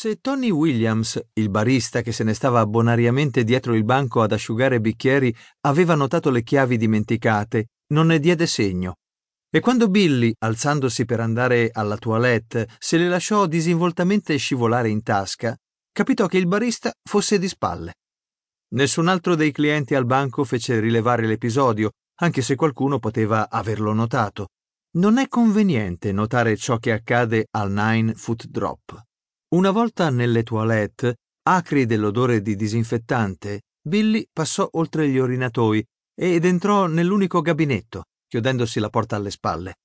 Se Tony Williams, il barista che se ne stava bonariamente dietro il banco ad asciugare bicchieri, aveva notato le chiavi dimenticate, non ne diede segno. E quando Billy, alzandosi per andare alla toilette, se le lasciò disinvoltamente scivolare in tasca, capitò che il barista fosse di spalle. Nessun altro dei clienti al banco fece rilevare l'episodio, anche se qualcuno poteva averlo notato. Non è conveniente notare ciò che accade al Nine Foot Drop. Una volta nelle toilette, acri dell'odore di disinfettante, Billy passò oltre gli orinatoi ed entrò nell'unico gabinetto, chiudendosi la porta alle spalle.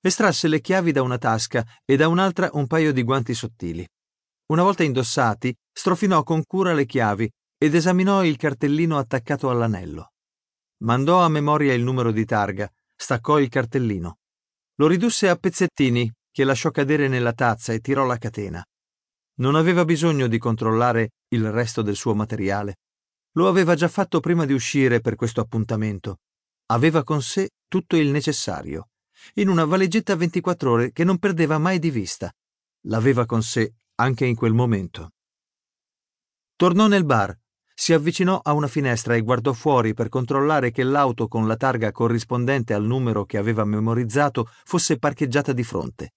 Estrasse le chiavi da una tasca e da un'altra un paio di guanti sottili. Una volta indossati, strofinò con cura le chiavi ed esaminò il cartellino attaccato all'anello. Mandò a memoria il numero di targa, staccò il cartellino. Lo ridusse a pezzettini che lasciò cadere nella tazza e tirò la catena. Non aveva bisogno di controllare il resto del suo materiale. Lo aveva già fatto prima di uscire per questo appuntamento. Aveva con sé tutto il necessario, in una valigetta a 24 ore che non perdeva mai di vista. L'aveva con sé anche in quel momento. Tornò nel bar, si avvicinò a una finestra e guardò fuori per controllare che l'auto con la targa corrispondente al numero che aveva memorizzato fosse parcheggiata di fronte.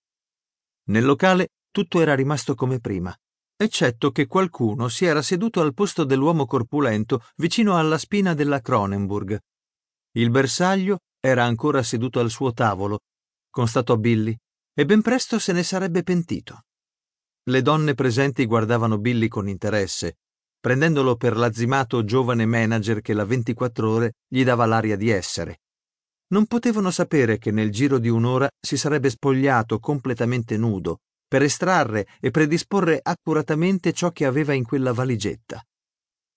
Nel locale tutto era rimasto come prima, eccetto che qualcuno si era seduto al posto dell'uomo corpulento vicino alla spina della Cronenburg. Il bersaglio era ancora seduto al suo tavolo, constatò Billy, e ben presto se ne sarebbe pentito. Le donne presenti guardavano Billy con interesse, prendendolo per l'azzimato giovane manager che la 24 ore gli dava l'aria di essere. Non potevano sapere che nel giro di un'ora si sarebbe spogliato completamente nudo, per estrarre e predisporre accuratamente ciò che aveva in quella valigetta.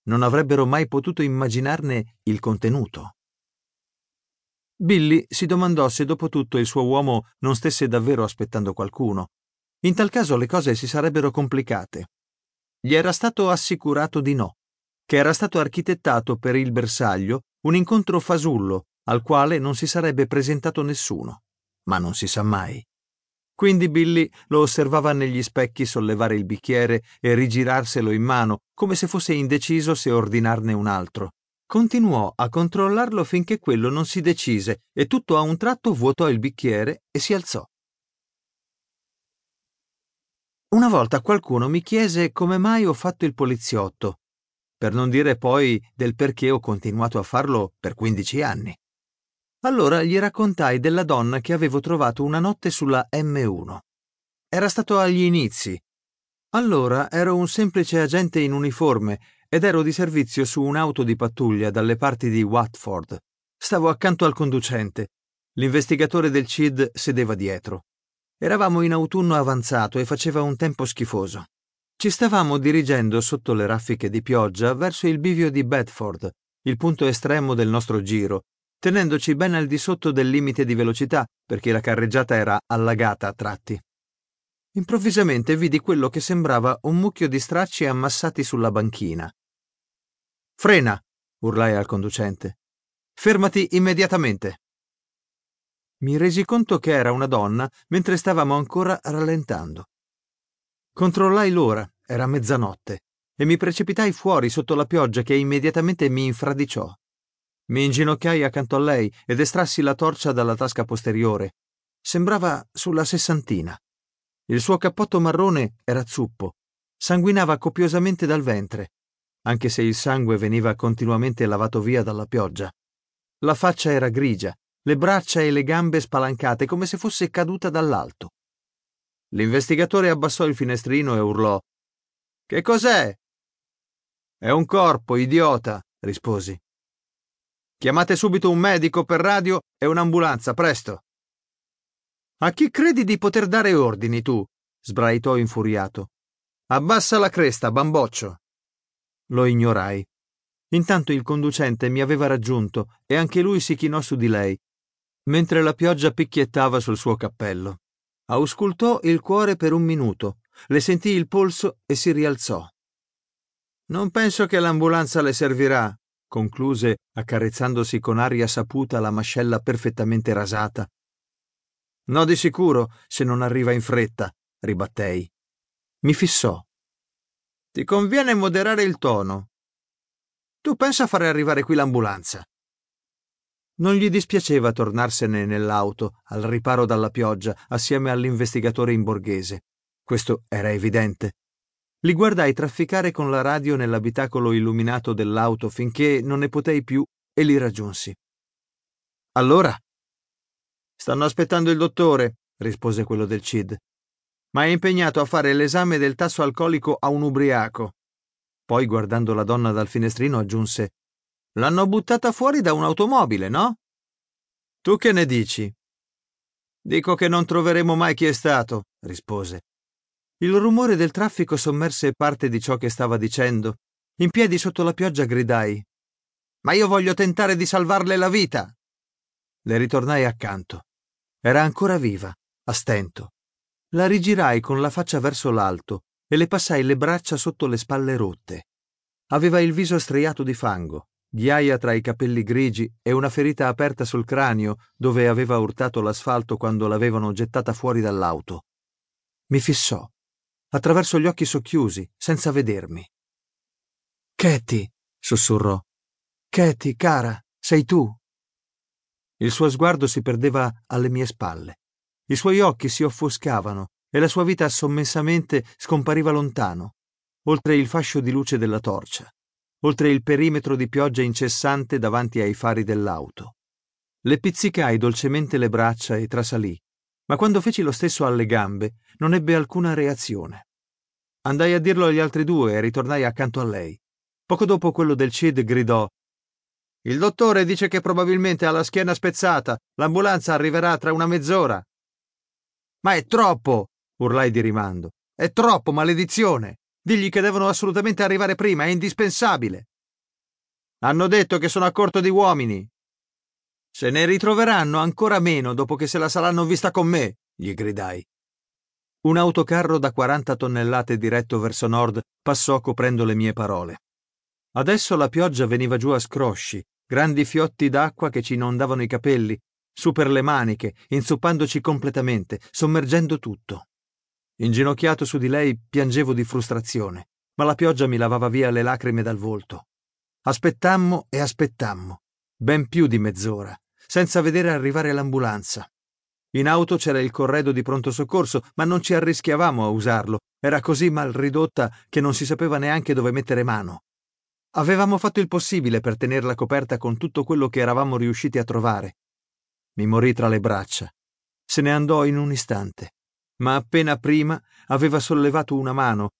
Non avrebbero mai potuto immaginarne il contenuto. Billy si domandò se dopo tutto il suo uomo non stesse davvero aspettando qualcuno. In tal caso le cose si sarebbero complicate. Gli era stato assicurato di no, che era stato architettato per il bersaglio un incontro fasullo al quale non si sarebbe presentato nessuno. Ma non si sa mai. Quindi Billy lo osservava negli specchi sollevare il bicchiere e rigirarselo in mano, come se fosse indeciso se ordinarne un altro. Continuò a controllarlo finché quello non si decise e tutto a un tratto vuotò il bicchiere e si alzò. Una volta qualcuno mi chiese come mai ho fatto il poliziotto, per non dire poi del perché ho continuato a farlo per 15 anni. Allora gli raccontai della donna che avevo trovato una notte sulla M1. Era stato agli inizi. Allora ero un semplice agente in uniforme ed ero di servizio su un'auto di pattuglia dalle parti di Watford. Stavo accanto al conducente. L'investigatore del CID sedeva dietro. Eravamo in autunno avanzato e faceva un tempo schifoso. Ci stavamo dirigendo sotto le raffiche di pioggia verso il bivio di Bedford, il punto estremo del nostro giro, tenendoci ben al di sotto del limite di velocità perché la carreggiata era allagata a tratti. Improvvisamente vidi quello che sembrava un mucchio di stracci ammassati sulla banchina. Frena! urlai al conducente. Fermati immediatamente! Mi resi conto che era una donna mentre stavamo ancora rallentando. Controllai l'ora, era mezzanotte, e mi precipitai fuori sotto la pioggia che immediatamente mi infradiciò. Mi inginocchiai accanto a lei ed estrassi la torcia dalla tasca posteriore. Sembrava sulla sessantina. Il suo cappotto marrone era zuppo, sanguinava copiosamente dal ventre, anche se il sangue veniva continuamente lavato via dalla pioggia. La faccia era grigia, le braccia e le gambe spalancate come se fosse caduta dall'alto. L'investigatore abbassò il finestrino e urlò Che cos'è? È un corpo, idiota, risposi. Chiamate subito un medico per radio e un'ambulanza, presto. A chi credi di poter dare ordini tu? sbraitò infuriato. Abbassa la cresta, bamboccio. Lo ignorai. Intanto il conducente mi aveva raggiunto e anche lui si chinò su di lei, mentre la pioggia picchiettava sul suo cappello. Auscultò il cuore per un minuto, le sentì il polso e si rialzò. Non penso che l'ambulanza le servirà, concluse accarezzandosi con aria saputa la mascella perfettamente rasata. No di sicuro, se non arriva in fretta, ribattei. Mi fissò. Ti conviene moderare il tono. Tu pensa a fare arrivare qui l'ambulanza. Non gli dispiaceva tornarsene nell'auto, al riparo dalla pioggia, assieme all'investigatore in borghese. Questo era evidente. Li guardai trafficare con la radio nell'abitacolo illuminato dell'auto finché non ne potei più e li raggiunsi. Allora? Stanno aspettando il dottore, rispose quello del CID. Ma è impegnato a fare l'esame del tasso alcolico a un ubriaco. Poi, guardando la donna dal finestrino, aggiunse L'hanno buttata fuori da un'automobile, no? Tu che ne dici? Dico che non troveremo mai chi è stato, rispose. Il rumore del traffico sommerse parte di ciò che stava dicendo. In piedi sotto la pioggia gridai. Ma io voglio tentare di salvarle la vita. Le ritornai accanto. Era ancora viva, a stento. La rigirai con la faccia verso l'alto e le passai le braccia sotto le spalle rotte. Aveva il viso striato di fango, ghiaia tra i capelli grigi e una ferita aperta sul cranio dove aveva urtato l'asfalto quando l'avevano gettata fuori dall'auto. Mi fissò, attraverso gli occhi socchiusi, senza vedermi. Katy, sussurrò. Katy, cara, sei tu. Il suo sguardo si perdeva alle mie spalle. I suoi occhi si offuscavano e la sua vita sommessamente scompariva lontano, oltre il fascio di luce della torcia oltre il perimetro di pioggia incessante davanti ai fari dell'auto. Le pizzicai dolcemente le braccia e trasalì, ma quando feci lo stesso alle gambe non ebbe alcuna reazione. Andai a dirlo agli altri due e ritornai accanto a lei. Poco dopo quello del CID gridò Il dottore dice che probabilmente ha la schiena spezzata. L'ambulanza arriverà tra una mezz'ora. Ma è troppo! urlai di rimando. È troppo, maledizione! Digli che devono assolutamente arrivare prima, è indispensabile. Hanno detto che sono a corto di uomini. Se ne ritroveranno ancora meno dopo che se la saranno vista con me, gli gridai. Un autocarro da 40 tonnellate diretto verso nord passò coprendo le mie parole. Adesso la pioggia veniva giù a scrosci, grandi fiotti d'acqua che ci inondavano i capelli, su per le maniche, inzuppandoci completamente, sommergendo tutto. Inginocchiato su di lei piangevo di frustrazione, ma la pioggia mi lavava via le lacrime dal volto. Aspettammo e aspettammo, ben più di mezz'ora, senza vedere arrivare l'ambulanza. In auto c'era il corredo di pronto soccorso, ma non ci arrischiavamo a usarlo. Era così mal ridotta che non si sapeva neanche dove mettere mano. Avevamo fatto il possibile per tenerla coperta con tutto quello che eravamo riusciti a trovare. Mi morì tra le braccia. Se ne andò in un istante ma appena prima aveva sollevato una mano,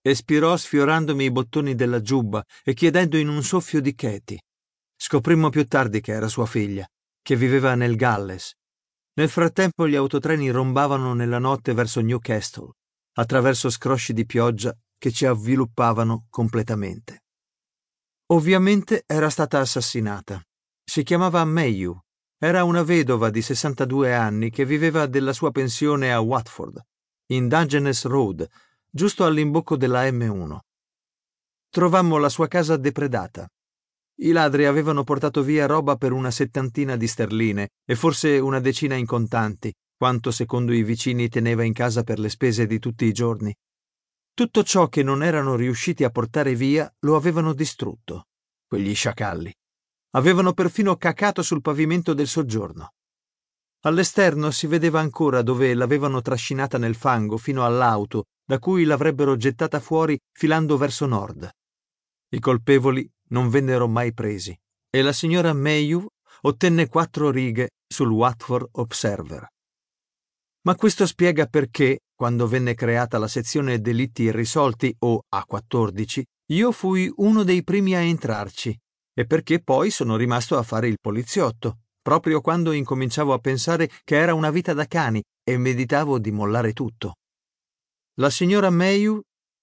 espirò sfiorandomi i bottoni della giubba e chiedendo in un soffio di Katy. Scoprimmo più tardi che era sua figlia, che viveva nel Galles. Nel frattempo gli autotreni rombavano nella notte verso Newcastle, attraverso scrosci di pioggia che ci avviluppavano completamente. Ovviamente era stata assassinata. Si chiamava Mayu era una vedova di 62 anni che viveva della sua pensione a Watford, in Dungeness Road, giusto all'imbocco della M1. Trovammo la sua casa depredata. I ladri avevano portato via roba per una settantina di sterline e forse una decina in contanti, quanto secondo i vicini teneva in casa per le spese di tutti i giorni. Tutto ciò che non erano riusciti a portare via lo avevano distrutto, quegli sciacalli. Avevano perfino cacato sul pavimento del soggiorno. All'esterno si vedeva ancora dove l'avevano trascinata nel fango fino all'auto, da cui l'avrebbero gettata fuori filando verso nord. I colpevoli non vennero mai presi e la signora Mayhew ottenne quattro righe sul Watford Observer. Ma questo spiega perché, quando venne creata la sezione delitti irrisolti o A14, io fui uno dei primi a entrarci e perché poi sono rimasto a fare il poliziotto, proprio quando incominciavo a pensare che era una vita da cani e meditavo di mollare tutto. La signora Mayu,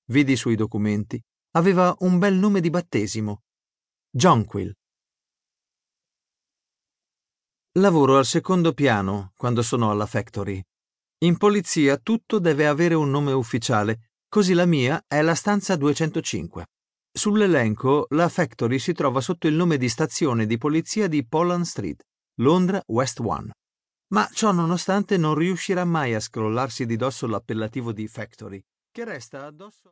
vidi sui documenti, aveva un bel nome di battesimo, Jonquil. Lavoro al secondo piano quando sono alla factory. In polizia tutto deve avere un nome ufficiale, così la mia è la stanza 205. Sull'elenco la Factory si trova sotto il nome di stazione di polizia di Pollan Street, Londra West One. Ma ciò nonostante non riuscirà mai a scrollarsi di dosso l'appellativo di Factory, che resta addosso